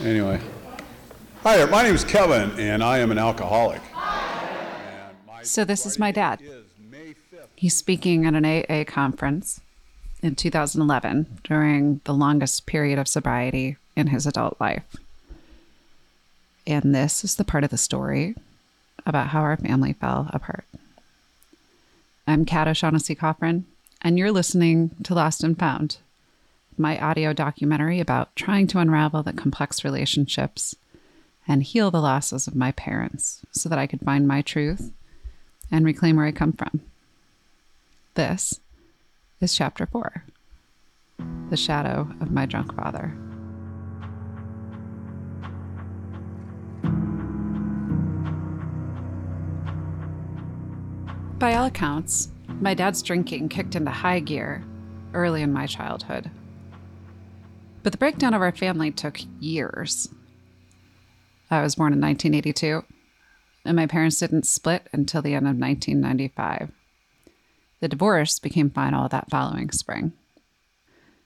Anyway. Hi there, my name is Kevin, and I am an alcoholic. So, this is my dad. He's speaking at an AA conference in 2011 during the longest period of sobriety in his adult life. And this is the part of the story about how our family fell apart. I'm Kat O'Shaughnessy Coffrin, and you're listening to Lost and Found, my audio documentary about trying to unravel the complex relationships and heal the losses of my parents so that I could find my truth and reclaim where I come from. This is chapter four The Shadow of My Drunk Father. By all accounts, my dad's drinking kicked into high gear early in my childhood. But the breakdown of our family took years. I was born in 1982, and my parents didn't split until the end of 1995. The divorce became final that following spring.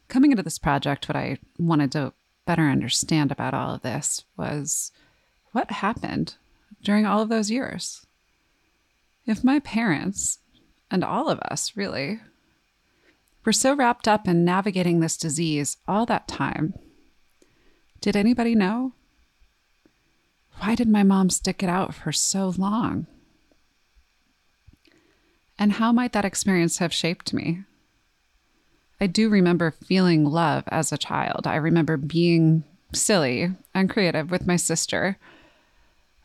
Coming into this project, what I wanted to better understand about all of this was what happened during all of those years. If my parents, and all of us really, were so wrapped up in navigating this disease all that time, did anybody know? Why did my mom stick it out for so long? And how might that experience have shaped me? I do remember feeling love as a child. I remember being silly and creative with my sister,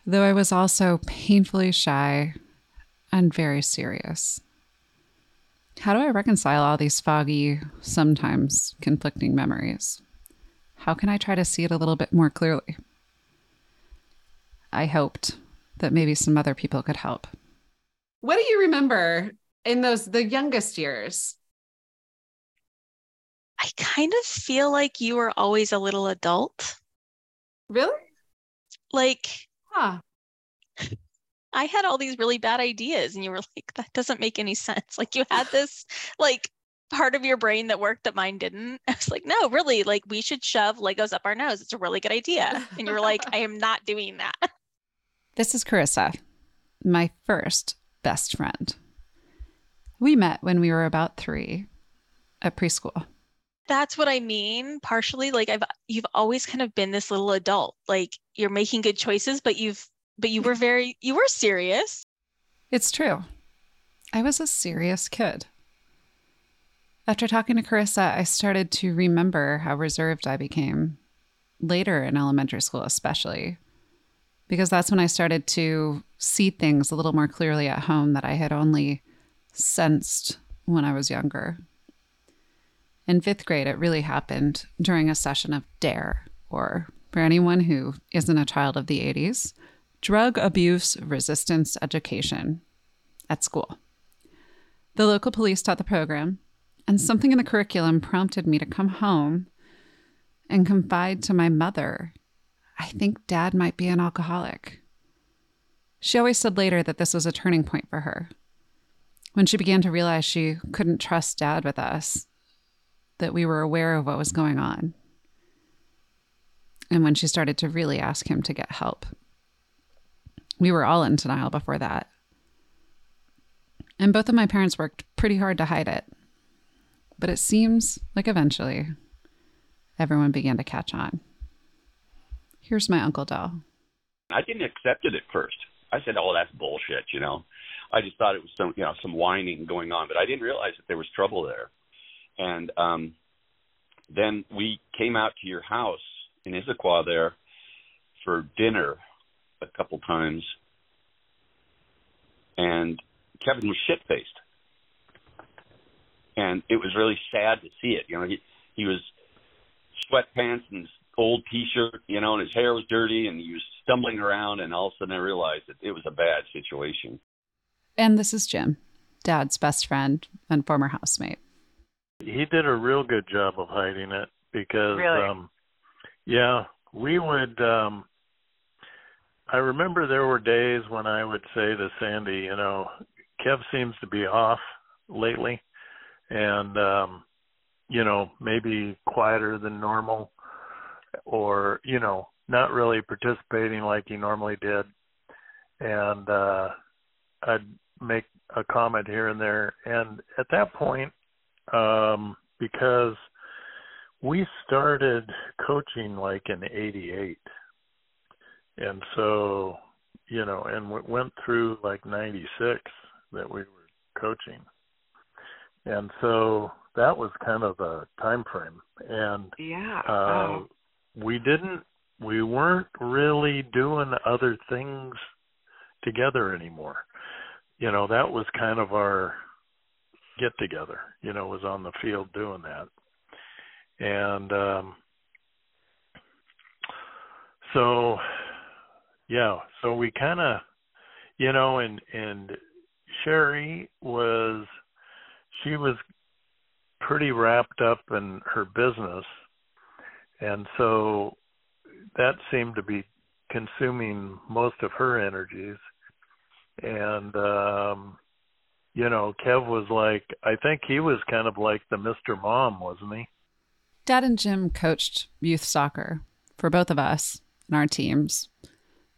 though I was also painfully shy and very serious. How do I reconcile all these foggy, sometimes conflicting memories? How can I try to see it a little bit more clearly? I hoped that maybe some other people could help. What do you remember in those the youngest years? I kind of feel like you were always a little adult. Really? Like, huh. I had all these really bad ideas and you were like that doesn't make any sense. Like you had this like part of your brain that worked that mine didn't. I was like, "No, really, like we should shove Legos up our nose. It's a really good idea." And you were like, "I am not doing that." This is Carissa, my first best friend. We met when we were about 3 at preschool. That's what I mean. Partially like I've you've always kind of been this little adult. Like you're making good choices, but you've but you were very you were serious. It's true. I was a serious kid. After talking to Carissa, I started to remember how reserved I became later in elementary school, especially because that's when I started to see things a little more clearly at home that I had only sensed when I was younger. In fifth grade, it really happened during a session of DARE, or for anyone who isn't a child of the 80s, drug abuse resistance education at school. The local police taught the program, and something in the curriculum prompted me to come home and confide to my mother I think dad might be an alcoholic. She always said later that this was a turning point for her. When she began to realize she couldn't trust dad with us, that we were aware of what was going on. And when she started to really ask him to get help. We were all in denial before that. And both of my parents worked pretty hard to hide it. But it seems like eventually everyone began to catch on. Here's my Uncle Del. I didn't accept it at first. I said, "Oh, that's bullshit," you know. I just thought it was some, you know, some whining going on, but I didn't realize that there was trouble there. And um then we came out to your house in Issaquah there for dinner a couple times, and Kevin was shit faced, and it was really sad to see it. You know, he he was sweatpants and his old T-shirt, you know, and his hair was dirty, and he was stumbling around, and all of a sudden I realized that it was a bad situation. And this is Jim, Dad's best friend and former housemate. He did a real good job of hiding it because, Really? um, yeah, we would. um I remember there were days when I would say to Sandy, you know, Kev seems to be off lately, and um, you know, maybe quieter than normal, or you know, not really participating like he normally did. And uh, I'd make a comment here and there. And at that point, um, because we started coaching like in 88. And so, you know, and we went through like 96 that we were coaching. And so that was kind of a time frame. And Yeah. uh, oh. we didn't we weren't really doing other things together anymore you know that was kind of our get together you know was on the field doing that and um so yeah so we kind of you know and and sherry was she was pretty wrapped up in her business. And so that seemed to be consuming most of her energies. And um you know kev was like i think he was kind of like the mr mom wasn't he? Dad and Jim coached youth soccer for both of us and our teams.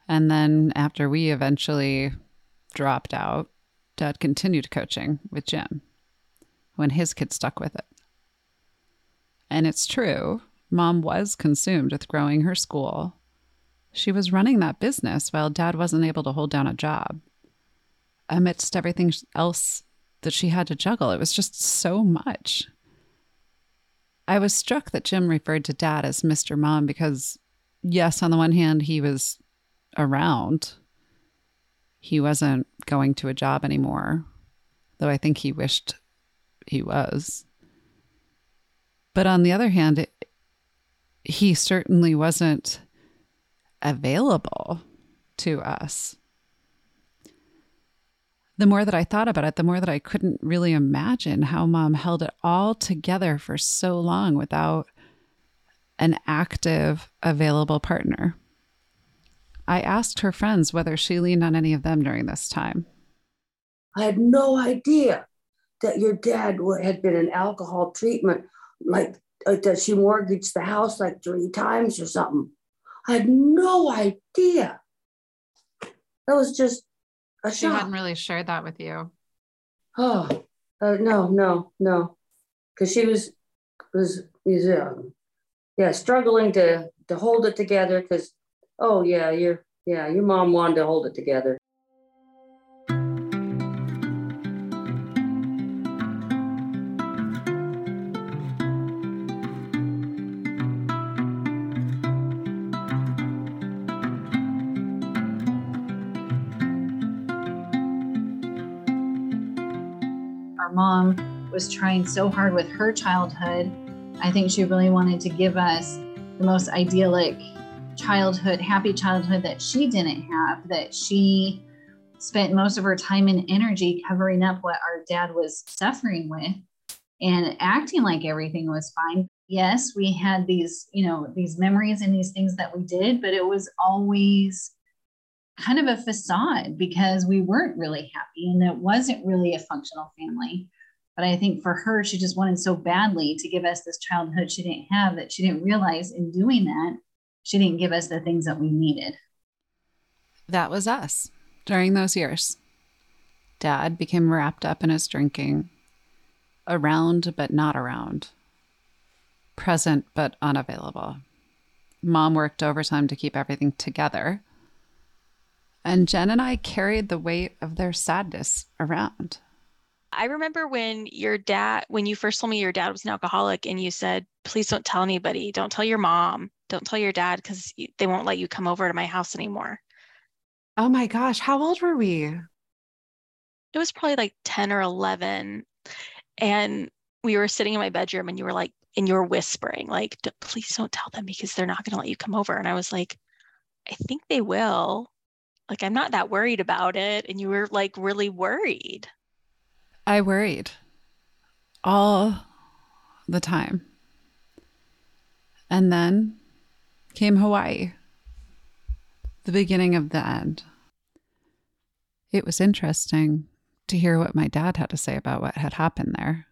And then after we eventually dropped out, Dad continued coaching with Jim when his kid stuck with it. And it's true, Mom was consumed with growing her school. She was running that business while Dad wasn't able to hold down a job. Amidst everything else that she had to juggle, it was just so much. I was struck that Jim referred to dad as Mr. Mom because, yes, on the one hand, he was around. He wasn't going to a job anymore, though I think he wished he was. But on the other hand, it, he certainly wasn't available to us. The more that I thought about it, the more that I couldn't really imagine how mom held it all together for so long without an active, available partner. I asked her friends whether she leaned on any of them during this time. I had no idea that your dad had been in alcohol treatment, like uh, that she mortgaged the house like three times or something. I had no idea. That was just a She shock. hadn't really shared that with you. Oh, uh, no, no, no, because she was was was um, yeah struggling to to hold it together. Because oh yeah, your yeah your mom wanted to hold it together. our mom was trying so hard with her childhood. I think she really wanted to give us the most idyllic childhood, happy childhood that she didn't have, that she spent most of her time and energy covering up what our dad was suffering with and acting like everything was fine. Yes, we had these, you know, these memories and these things that we did, but it was always kind of a facade because we weren't really happy and it wasn't really a functional family. But I think for her, she just wanted so badly to give us this childhood she didn't have that she didn't realize in doing that, she didn't give us the things that we needed. That was us during those years. Dad became wrapped up in his drinking, around but not around, present but unavailable. Mom worked overtime to keep everything together. And Jen and I carried the weight of their sadness around. I remember when your dad, when you first told me your dad was an alcoholic and you said, please don't tell anybody. Don't tell your mom. Don't tell your dad because they won't let you come over to my house anymore. Oh my gosh, how old were we? It was probably like 10 or 11. And we were sitting in my bedroom and you were like, and you were whispering, like, please don't tell them because they're not going to let you come over. And I was like, I think they will. Like, I'm not that worried about it. And you were like really worried. I worried all the time. And then came Hawaii, the beginning of the end. It was interesting to hear what my dad had to say about what had happened there.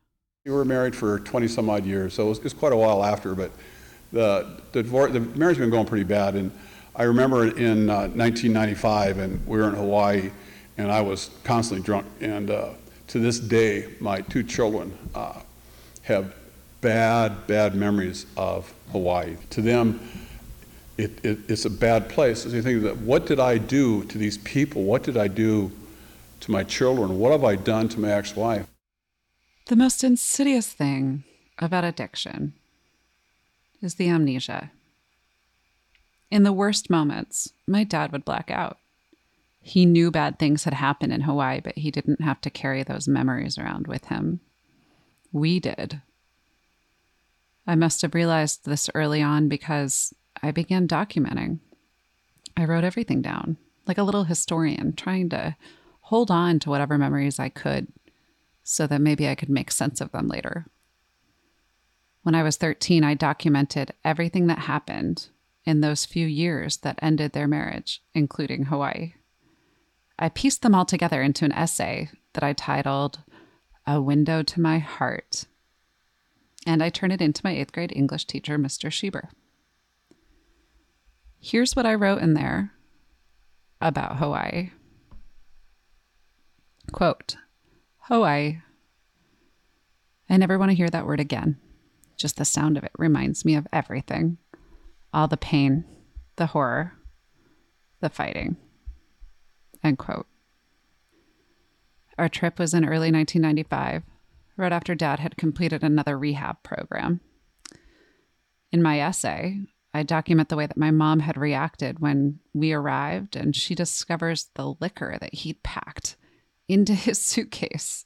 We were married for 20 some odd years, so it was, it was quite a while after, but the, the, divor- the marriage had been going pretty bad, and I remember in uh, 1995, and we were in Hawaii, and I was constantly drunk, and uh, to this day, my two children uh, have bad, bad memories of Hawaii. To them, it, it, it's a bad place. You think that what did I do to these people? What did I do to my children? What have I done to my ex-wife? The most insidious thing about addiction is the amnesia. In the worst moments, my dad would black out. He knew bad things had happened in Hawaii, but he didn't have to carry those memories around with him. We did. I must have realized this early on because I began documenting. I wrote everything down, like a little historian, trying to hold on to whatever memories I could so that maybe I could make sense of them later. When I was 13, I documented everything that happened in those few years that ended their marriage, including Hawaii. I pieced them all together into an essay that I titled A Window to My Heart. And I turned it into my eighth grade English teacher, Mr. Schieber. Here's what I wrote in there about Hawaii. Quote Hawaii. I never want to hear that word again. Just the sound of it reminds me of everything all the pain, the horror, the fighting. End quote. Our trip was in early 1995, right after Dad had completed another rehab program. In my essay, I document the way that my mom had reacted when we arrived and she discovers the liquor that he'd packed into his suitcase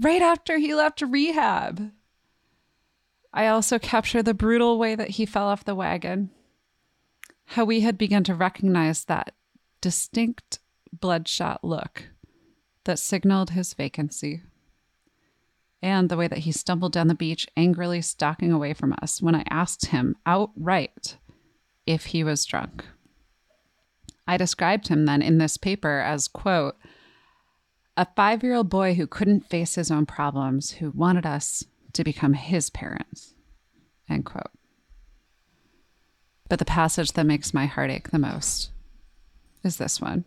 right after he left rehab. I also capture the brutal way that he fell off the wagon, how we had begun to recognize that distinct bloodshot look that signaled his vacancy, and the way that he stumbled down the beach, angrily stalking away from us when I asked him outright if he was drunk. I described him then in this paper as, quote, a five year old boy who couldn't face his own problems, who wanted us to become his parents. End quote. But the passage that makes my heart ache the most is this one,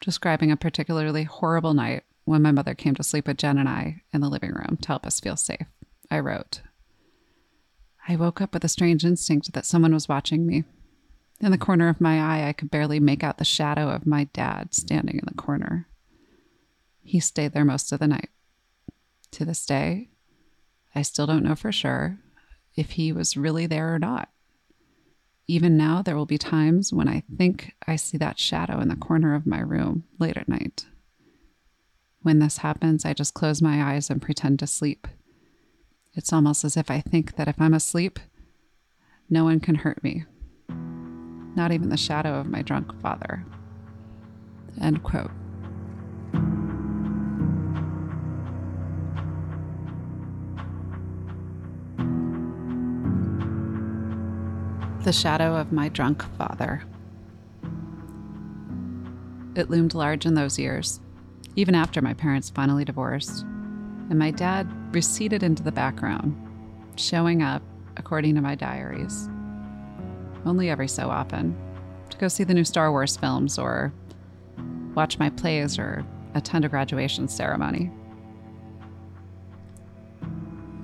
describing a particularly horrible night when my mother came to sleep with Jen and I in the living room to help us feel safe. I wrote, I woke up with a strange instinct that someone was watching me. In the corner of my eye, I could barely make out the shadow of my dad standing in the corner. He stayed there most of the night. To this day, I still don't know for sure if he was really there or not. Even now, there will be times when I think I see that shadow in the corner of my room late at night. When this happens, I just close my eyes and pretend to sleep. It's almost as if I think that if I'm asleep, no one can hurt me, not even the shadow of my drunk father. End quote. The shadow of my drunk father. It loomed large in those years, even after my parents finally divorced, and my dad receded into the background, showing up, according to my diaries, only every so often, to go see the new Star Wars films or watch my plays or attend a graduation ceremony.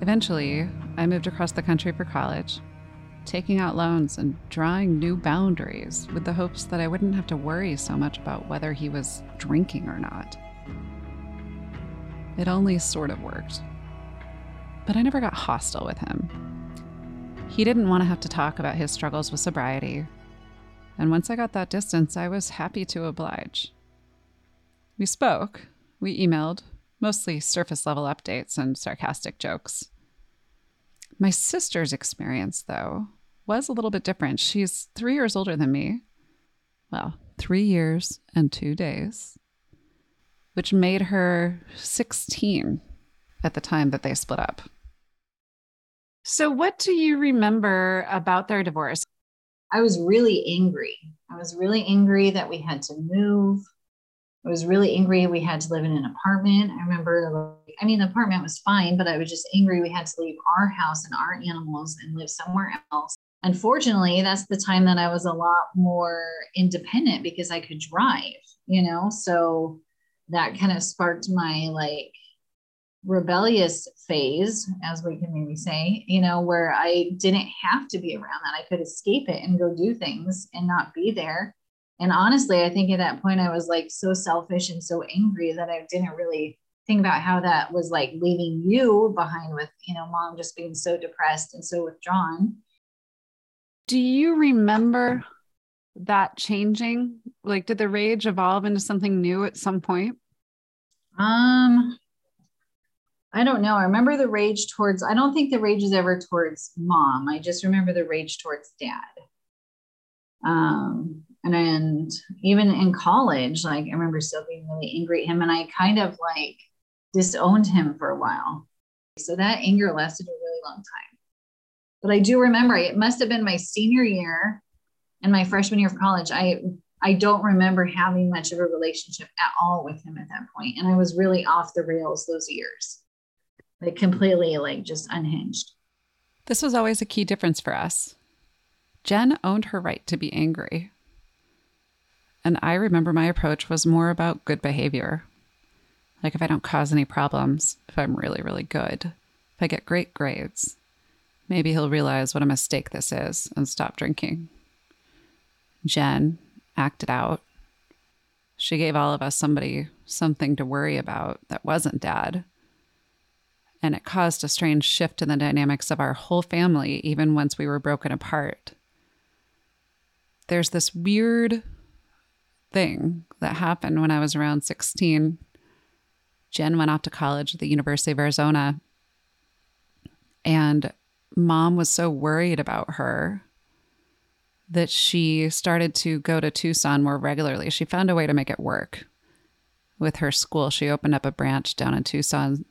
Eventually, I moved across the country for college taking out loans and drawing new boundaries with the hopes that I wouldn't have to worry so much about whether he was drinking or not. It only sort of worked. But I never got hostile with him. He didn't want to have to talk about his struggles with sobriety. And once I got that distance, I was happy to oblige. We spoke, we emailed, mostly surface level updates and sarcastic jokes. My sister's experience, though, was a little bit different. She's three years older than me. Well, three years and two days, which made her 16 at the time that they split up. So, what do you remember about their divorce? I was really angry. I was really angry that we had to move. I was really angry we had to live in an apartment. I remember, I mean, the apartment was fine, but I was just angry we had to leave our house and our animals and live somewhere else. Unfortunately, that's the time that I was a lot more independent because I could drive, you know? So that kind of sparked my like rebellious phase, as we can maybe say, you know, where I didn't have to be around that. I could escape it and go do things and not be there and honestly, I think at that point I was like so selfish and so angry that I didn't really think about how that was like leaving you behind with, you know, mom just being so depressed and so withdrawn. Do you remember that changing? Like, did the rage evolve into something new at some point? Um, I don't know. I remember the rage towards, I don't think the rage is ever towards mom. I just remember the rage towards dad. Um, and, and even in college, like I remember still being really angry at him, and I kind of like disowned him for a while. So that anger lasted a really long time. But I do remember it must have been my senior year and my freshman year of college. I I don't remember having much of a relationship at all with him at that point, and I was really off the rails those years, like completely like just unhinged. This was always a key difference for us. Jen owned her right to be angry. And I remember my approach was more about good behavior. Like if I don't cause any problems, if I'm really, really good, if I get great grades, maybe he'll realize what a mistake this is and stop drinking. Jen acted out. She gave all of us somebody something to worry about that wasn't dad. And it caused a strange shift in the dynamics of our whole family, even once we were broken apart. There's this weird thing that happened when I was around 16. Jen went off to college at the University of Arizona. And mom was so worried about her that she started to go to Tucson more regularly. She found a way to make it work with her school. She opened up a branch down in Tucson,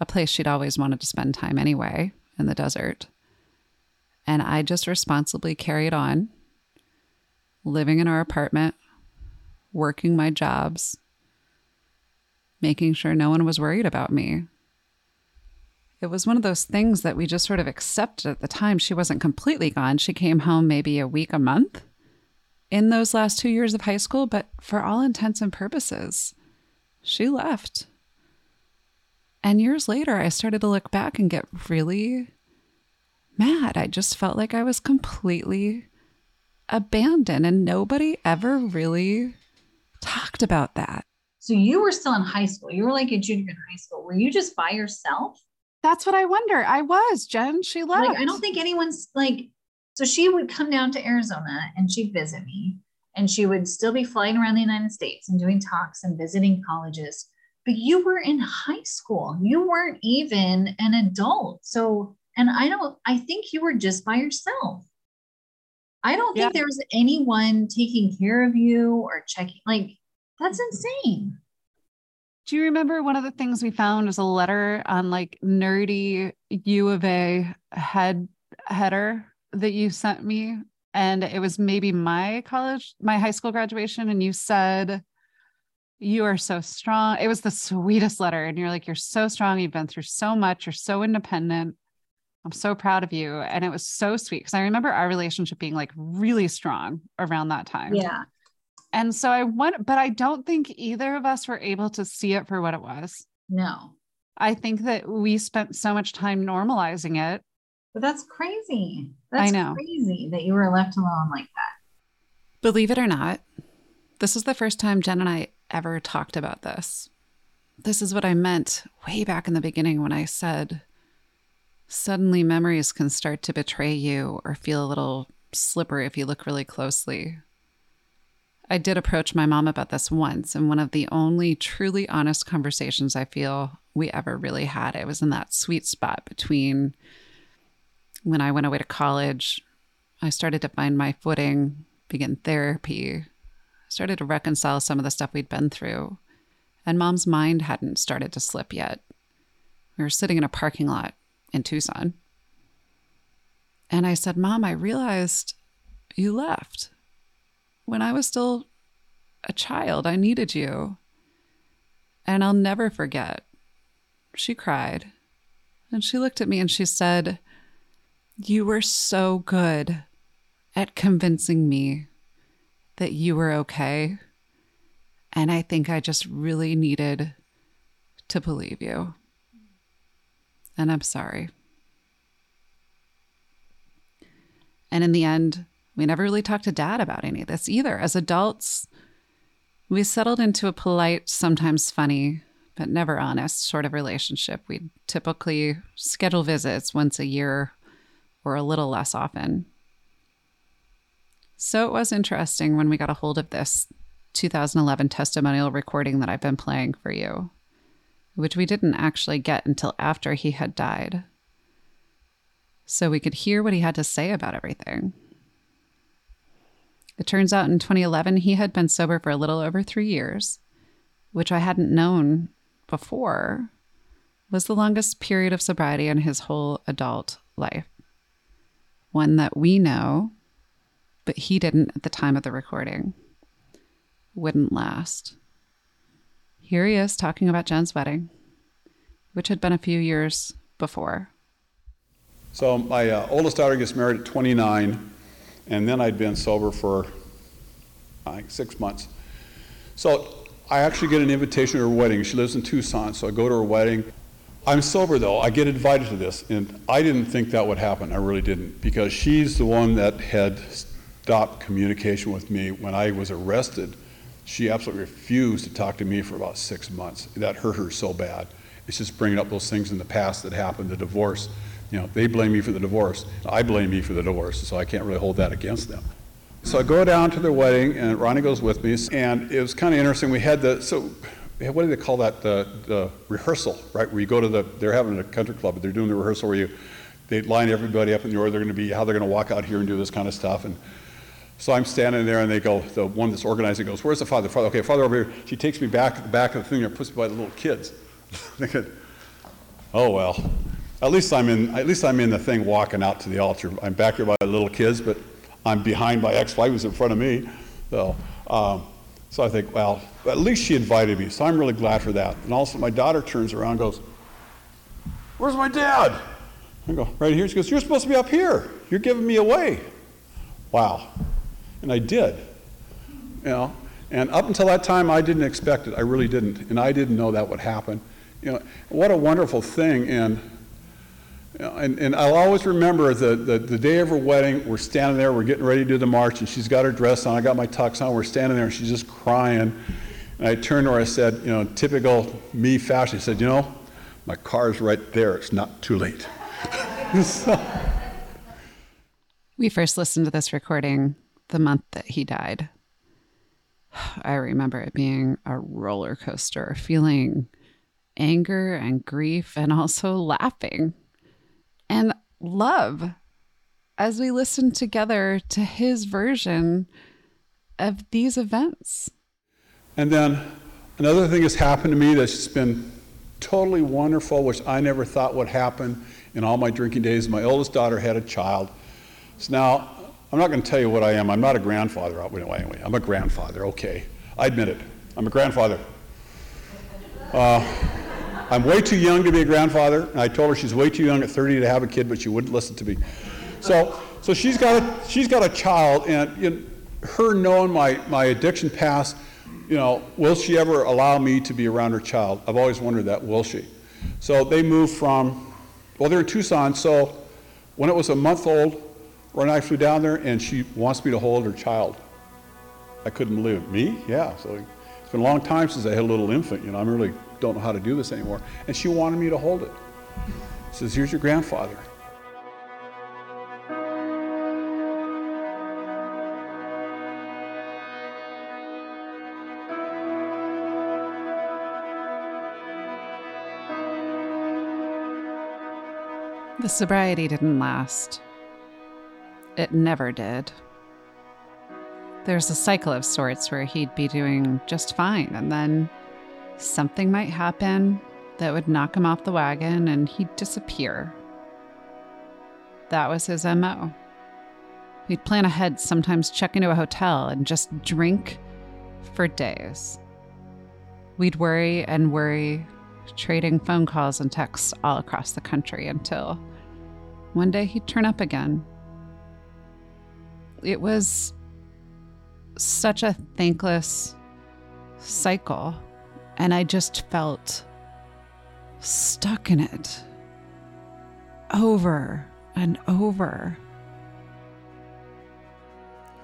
a place she'd always wanted to spend time anyway in the desert. And I just responsibly carried on living in our apartment working my jobs, making sure no one was worried about me. It was one of those things that we just sort of accepted at the time. She wasn't completely gone. She came home maybe a week, a month in those last two years of high school, but for all intents and purposes, she left. And years later, I started to look back and get really mad. I just felt like I was completely abandoned, and nobody ever really talked about that. So you were still in high school. You were like a junior in high school. Were you just by yourself? That's what I wonder. I was, Jen. She left. Like, I don't think anyone's like, so she would come down to Arizona and she'd visit me and she would still be flying around the United States and doing talks and visiting colleges. But you were in high school. You weren't even an adult. So, and I don't, I think you were just by yourself. I don't think there was anyone taking care of you or checking. Like, that's insane. Do you remember one of the things we found was a letter on like nerdy U of A head header that you sent me? And it was maybe my college, my high school graduation. And you said, You are so strong. It was the sweetest letter. And you're like, You're so strong. You've been through so much. You're so independent. I'm so proud of you. And it was so sweet because I remember our relationship being like really strong around that time. Yeah. And so I went, but I don't think either of us were able to see it for what it was. No. I think that we spent so much time normalizing it. But that's crazy. That's I know. crazy that you were left alone like that. Believe it or not, this is the first time Jen and I ever talked about this. This is what I meant way back in the beginning when I said Suddenly, memories can start to betray you or feel a little slippery if you look really closely. I did approach my mom about this once, and one of the only truly honest conversations I feel we ever really had. It was in that sweet spot between when I went away to college, I started to find my footing, begin therapy, started to reconcile some of the stuff we'd been through, and mom's mind hadn't started to slip yet. We were sitting in a parking lot in Tucson. And I said, Mom, I realized you left. When I was still a child, I needed you. And I'll never forget. She cried. And she looked at me and she said, You were so good at convincing me that you were okay. And I think I just really needed to believe you. And I'm sorry. And in the end, we never really talked to dad about any of this either. As adults, we settled into a polite, sometimes funny, but never honest sort of relationship. We'd typically schedule visits once a year or a little less often. So it was interesting when we got a hold of this 2011 testimonial recording that I've been playing for you, which we didn't actually get until after he had died. So we could hear what he had to say about everything. It turns out in 2011, he had been sober for a little over three years, which I hadn't known before was the longest period of sobriety in his whole adult life. One that we know but he didn't at the time of the recording. Wouldn't last. Here he is talking about Jen's wedding, which had been a few years before. So my uh, oldest daughter gets married at 29, and then I'd been sober for like six months. So I actually get an invitation to her wedding. She lives in Tucson, so I go to her wedding. I'm sober though. I get invited to this, and I didn't think that would happen. I really didn't, because she's the one that had stopped communication with me when I was arrested. She absolutely refused to talk to me for about six months. That hurt her so bad. It's just bringing up those things in the past that happened, the divorce. You know, they blame me for the divorce. I blame me for the divorce, so I can't really hold that against them. So I go down to their wedding, and Ronnie goes with me, and it was kind of interesting. We had the, so what do they call that? The, the rehearsal, right? Where you go to the, they're having a country club, but they're doing the rehearsal where you, they line everybody up in the order they're going to be, how they're going to walk out here and do this kind of stuff. And so I'm standing there, and they go, the one that's organizing goes, Where's the father? Father, okay, father over here. She takes me back to the back of the thing and puts me by the little kids. thinking, oh, well, at least, I'm in, at least I'm in the thing walking out to the altar. I'm back here by the little kids, but I'm behind my ex wife who's in front of me. So, um, so I think, well, at least she invited me, so I'm really glad for that. And also, my daughter turns around and goes, Where's my dad? I go, Right here. She goes, You're supposed to be up here. You're giving me away. Wow. And I did. You know, and up until that time, I didn't expect it. I really didn't. And I didn't know that would happen. You know, what a wonderful thing. And, and, and I'll always remember the, the, the day of her wedding, we're standing there, we're getting ready to do the march, and she's got her dress on, I got my tux on, we're standing there, and she's just crying. And I turned to her, I said, you know, typical me fashion, I said, you know, my car's right there, it's not too late. so, we first listened to this recording the month that he died. I remember it being a roller coaster, feeling anger and grief and also laughing and love as we listen together to his version of these events. And then another thing has happened to me that's been totally wonderful, which I never thought would happen in all my drinking days. My oldest daughter had a child. So now I'm not going to tell you what I am. I'm not a grandfather. Anyway, I'm a grandfather. Okay, I admit it. I'm a grandfather. Uh, I'm way too young to be a grandfather. And I told her she's way too young at 30 to have a kid, but she wouldn't listen to me. So, so she's got a she's got a child, and you know, her knowing my my addiction past, you know, will she ever allow me to be around her child? I've always wondered that. Will she? So they moved from, well, they're in Tucson. So when it was a month old, when I flew down there, and she wants me to hold her child. I couldn't believe it. Me? Yeah. So it's been a long time since I had a little infant. You know, I'm really don't know how to do this anymore. And she wanted me to hold it. Says, "Here's your grandfather." The sobriety didn't last. It never did. There's a cycle of sorts where he'd be doing just fine, and then something might happen that would knock him off the wagon and he'd disappear. That was his MO. He'd plan ahead, sometimes check into a hotel and just drink for days. We'd worry and worry, trading phone calls and texts all across the country until one day he'd turn up again. It was such a thankless cycle, and I just felt stuck in it over and over.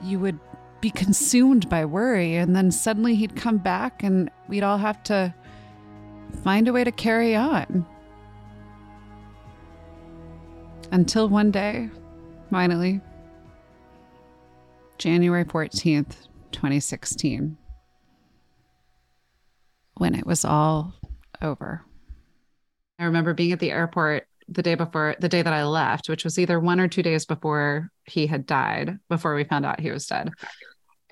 You would be consumed by worry, and then suddenly he'd come back, and we'd all have to find a way to carry on. Until one day, finally, January 14th, 2016, when it was all over. I remember being at the airport the day before, the day that I left, which was either one or two days before he had died, before we found out he was dead.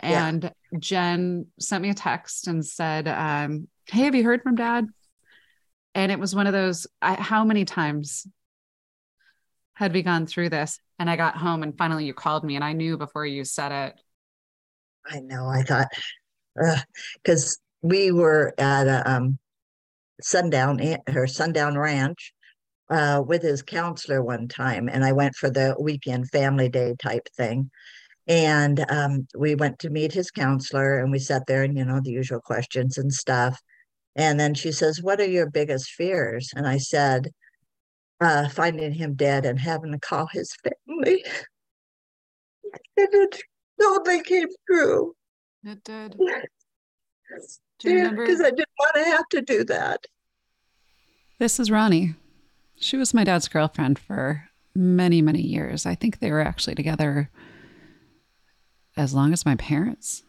Yeah. And Jen sent me a text and said, um, Hey, have you heard from dad? And it was one of those, I, how many times had we gone through this? And I got home and finally you called me and I knew before you said it. I know. I thought, because we were at a um, sundown a- or sundown ranch uh, with his counselor one time, and I went for the weekend family day type thing. And um, we went to meet his counselor, and we sat there and you know the usual questions and stuff. And then she says, "What are your biggest fears?" And I said, uh, "Finding him dead and having to call his family." And it totally came true. It did. Do you Yeah, remember? Because I didn't want to have to do that. This is Ronnie. She was my dad's girlfriend for many, many years. I think they were actually together as long as my parents.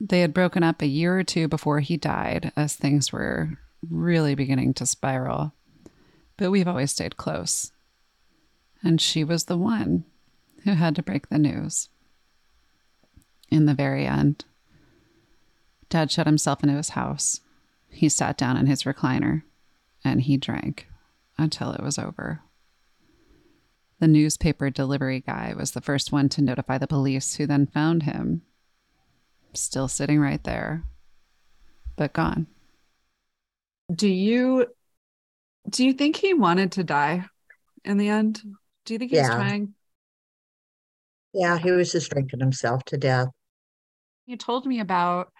They had broken up a year or two before he died, as things were really beginning to spiral. But we've always stayed close. And she was the one who had to break the news. In the very end, Dad shut himself into his house. He sat down in his recliner and he drank until it was over. The newspaper delivery guy was the first one to notify the police, who then found him, still sitting right there, but gone. Do you do you think he wanted to die in the end? Do you think he was Yeah. trying? Yeah, he was just drinking himself to death. You told me about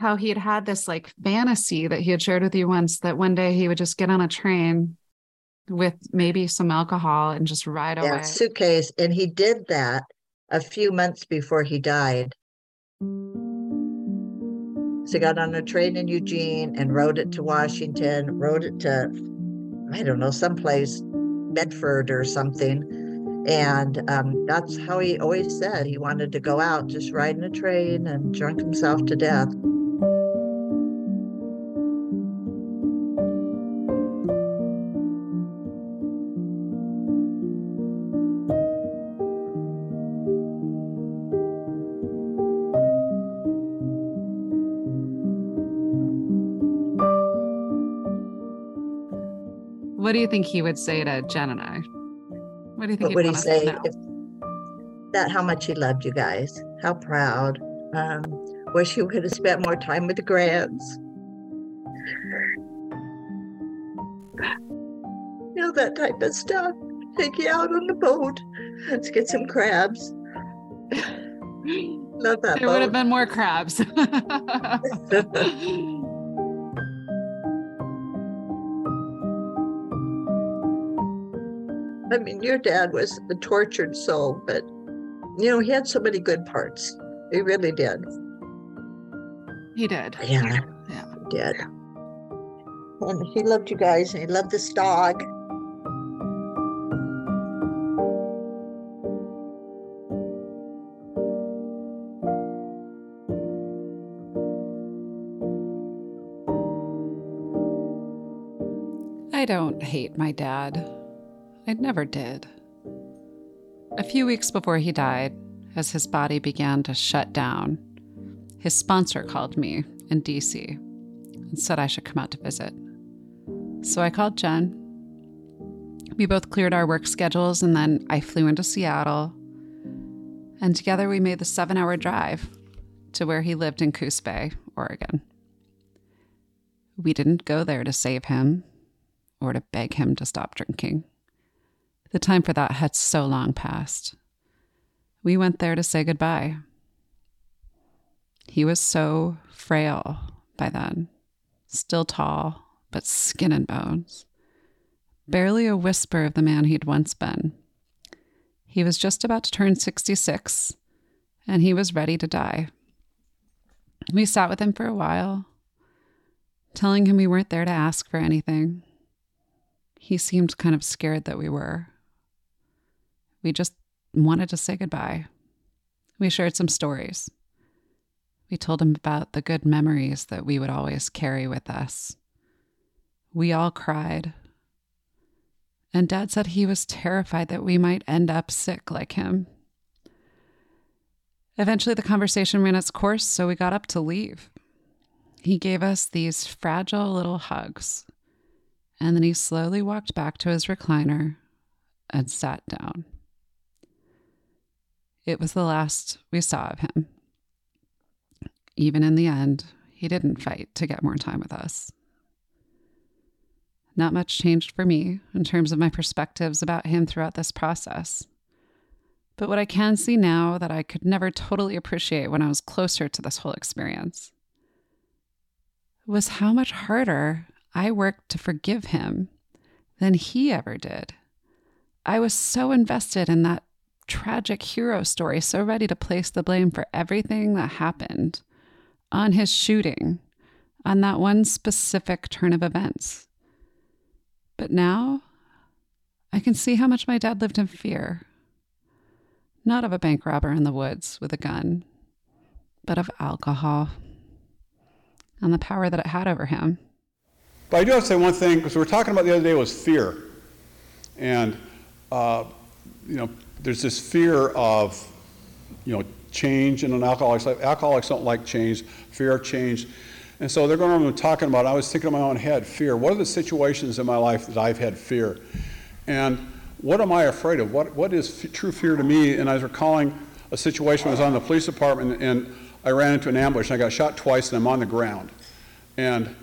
how he had had this like fantasy that he had shared with you once that one day he would just get on a train with maybe some alcohol and just ride Yeah, away. suitcase. And he did that a few months before he died. So he got on a train in Eugene and rode it to Washington, rode it to, I don't know, someplace, Bedford or something. And um, that's how he always said he wanted to go out, just riding a train and drunk himself to death. What do you think he would say to Jen and I? What do you think What would he want us to say? If, that how much he loved you guys, how proud. Um, wish he would have spent more time with the grands. You know, that type of stuff. Take you out on the boat. Let's get some crabs. Love that There would have been more crabs. I mean, your dad was a tortured soul, but you know, he had so many good parts. He really did. he did. Yeah. Yeah. He did. And he loved you guys and he loved this dog. I don't hate my dad. I never did. A few weeks before he died, as his body began to shut down, his sponsor called me in DC and said I should come out to visit. So I called Jen. We both cleared our work schedules and then I flew into Seattle. And together we made the seven hour drive to where he lived in Coos Bay, Oregon, We didn't go there to save him or to beg him to stop drinking. The time for that had so long passed. We went there to say goodbye. He was so frail by then, still tall, but skin and bones. Barely a whisper of the man he'd once been. He was just about to turn 66, and he was ready to die. We sat with him for a while, telling him we weren't there to ask for anything. He seemed kind of scared that we were. We just wanted to say goodbye. We shared some stories. We told him about the good memories that we would always carry with us. We all cried. And Dad said he was terrified that we might end up sick like him. Eventually, the conversation ran its course, so we got up to leave. He gave us these fragile little hugs, and then he slowly walked back to his recliner and sat down. It was the last we saw of him. Even in the end, he didn't fight to get more time with us. Not much changed for me in terms of my perspectives about him throughout this process. But what I can see now that I could never totally appreciate when I was closer to this whole experience was how much harder I worked to forgive him than he ever did. I was so invested in that tragic hero story, so ready to place the blame for everything that happened on his shooting, on that one specific turn of events. But now I can see how much my dad lived in fear not of a bank robber in the woods with a gun, but of alcohol and the power that it had over him. But I do have to say one thing, because we were talking about the other day was fear. And, uh, you know, there's this fear of, you know, change in an alcoholic's life. Alcoholics don't like change, fear of change. And so they're going around talking about, I was thinking in my own head, fear. What are the situations in my life that I've had fear? And what am I afraid of? What, what is f- true fear to me? And I was recalling a situation I was on the police department and I ran into an ambush and I got shot twice and I'm on the ground. And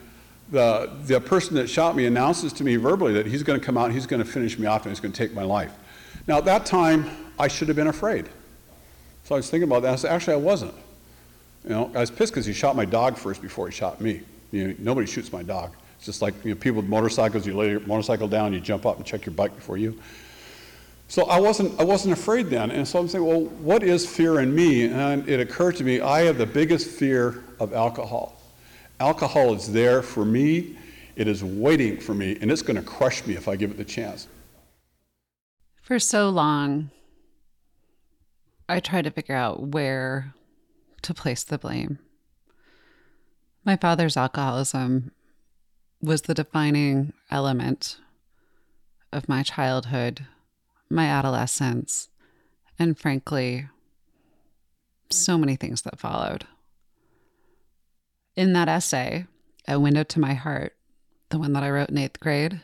the, the person that shot me announces to me verbally that he's going to come out and he's going to finish me off and he's going to take my life. Now, at that time, I should have been afraid. So I was thinking about that. I said, actually, I wasn't. You know, I was pissed because he shot my dog first before he shot me. You know, nobody shoots my dog. It's just like you know, people with motorcycles, you lay your motorcycle down, you jump up and check your bike before you. So I wasn't, I wasn't afraid then. And so I'm saying, well, what is fear in me? And it occurred to me, I have the biggest fear of alcohol. Alcohol is there for me, it is waiting for me, and it's going to crush me if I give it the chance. For so long, I tried to figure out where to place the blame. My father's alcoholism was the defining element of my childhood my adolescence, and frankly, so many things that followed. In that essay, A Window to My Heart, the one that I wrote in eighth grade,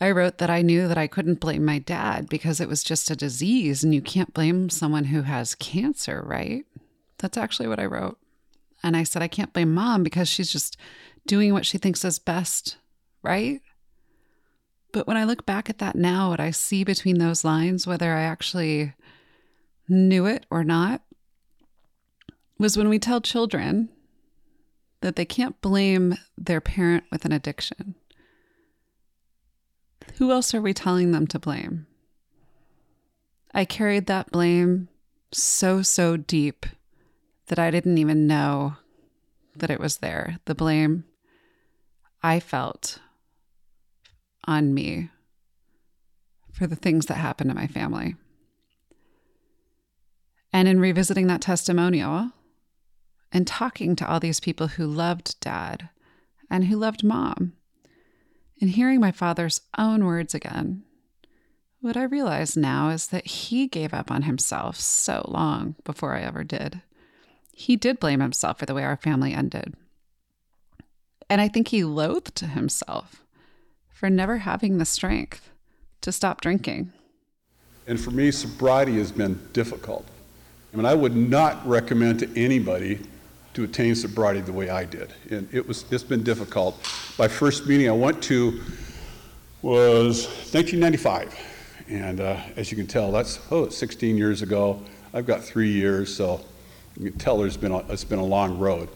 I wrote that I knew that I couldn't blame my dad because it was just a disease and you can't blame someone who has cancer, right? That's actually what I wrote. And I said, I can't blame mom because she's just doing what she thinks is best, right? But when I look back at that now, what I see between those lines, whether I actually knew it or not, was when we tell children that they can't blame their parent with an addiction. Who else are we telling them to blame? I carried that blame so, so deep that I didn't even know that it was there. The blame I felt on me for the things that happened to my family. And in revisiting that testimonial and talking to all these people who loved dad and who loved mom, and hearing my father's own words again, what I realize now is that he gave up on himself so long before I ever did. He did blame himself for the way our family ended. And I think he loathed himself for never having the strength to stop drinking. And for me, sobriety has been difficult. I mean, I would not recommend to anybody to attain sobriety the way I did. And it was, it's been difficult. My first meeting I went to was 1995. And uh, as you can tell, that's, oh, 16 years ago. I've got three years, so you can tell there's been a, it's been a long road.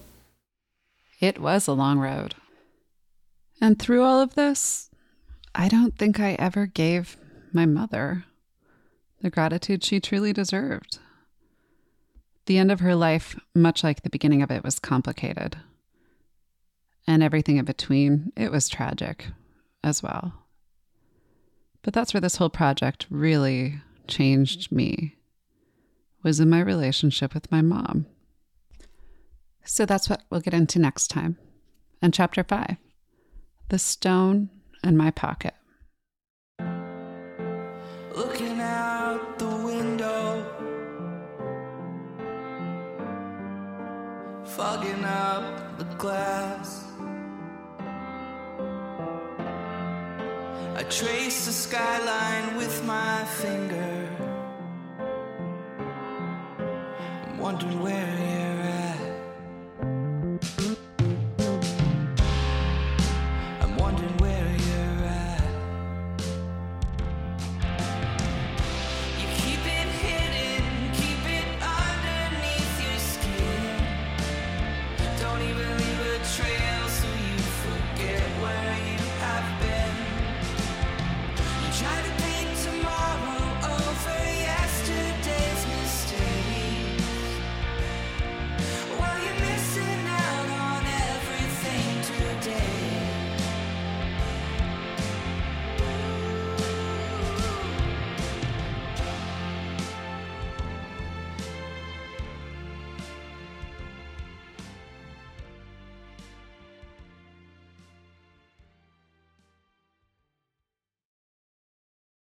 It was a long road. And through all of this, I don't think I ever gave my mother the gratitude she truly deserved. The end of her life, much like the beginning of it, was complicated. And everything in between, it was tragic as well. But that's where this whole project really changed me, was in my relationship with my mom. So that's what we'll get into next time. And chapter five The Stone in My Pocket. Looking fogging up the glass. I trace the skyline with my finger. I'm wondering where you're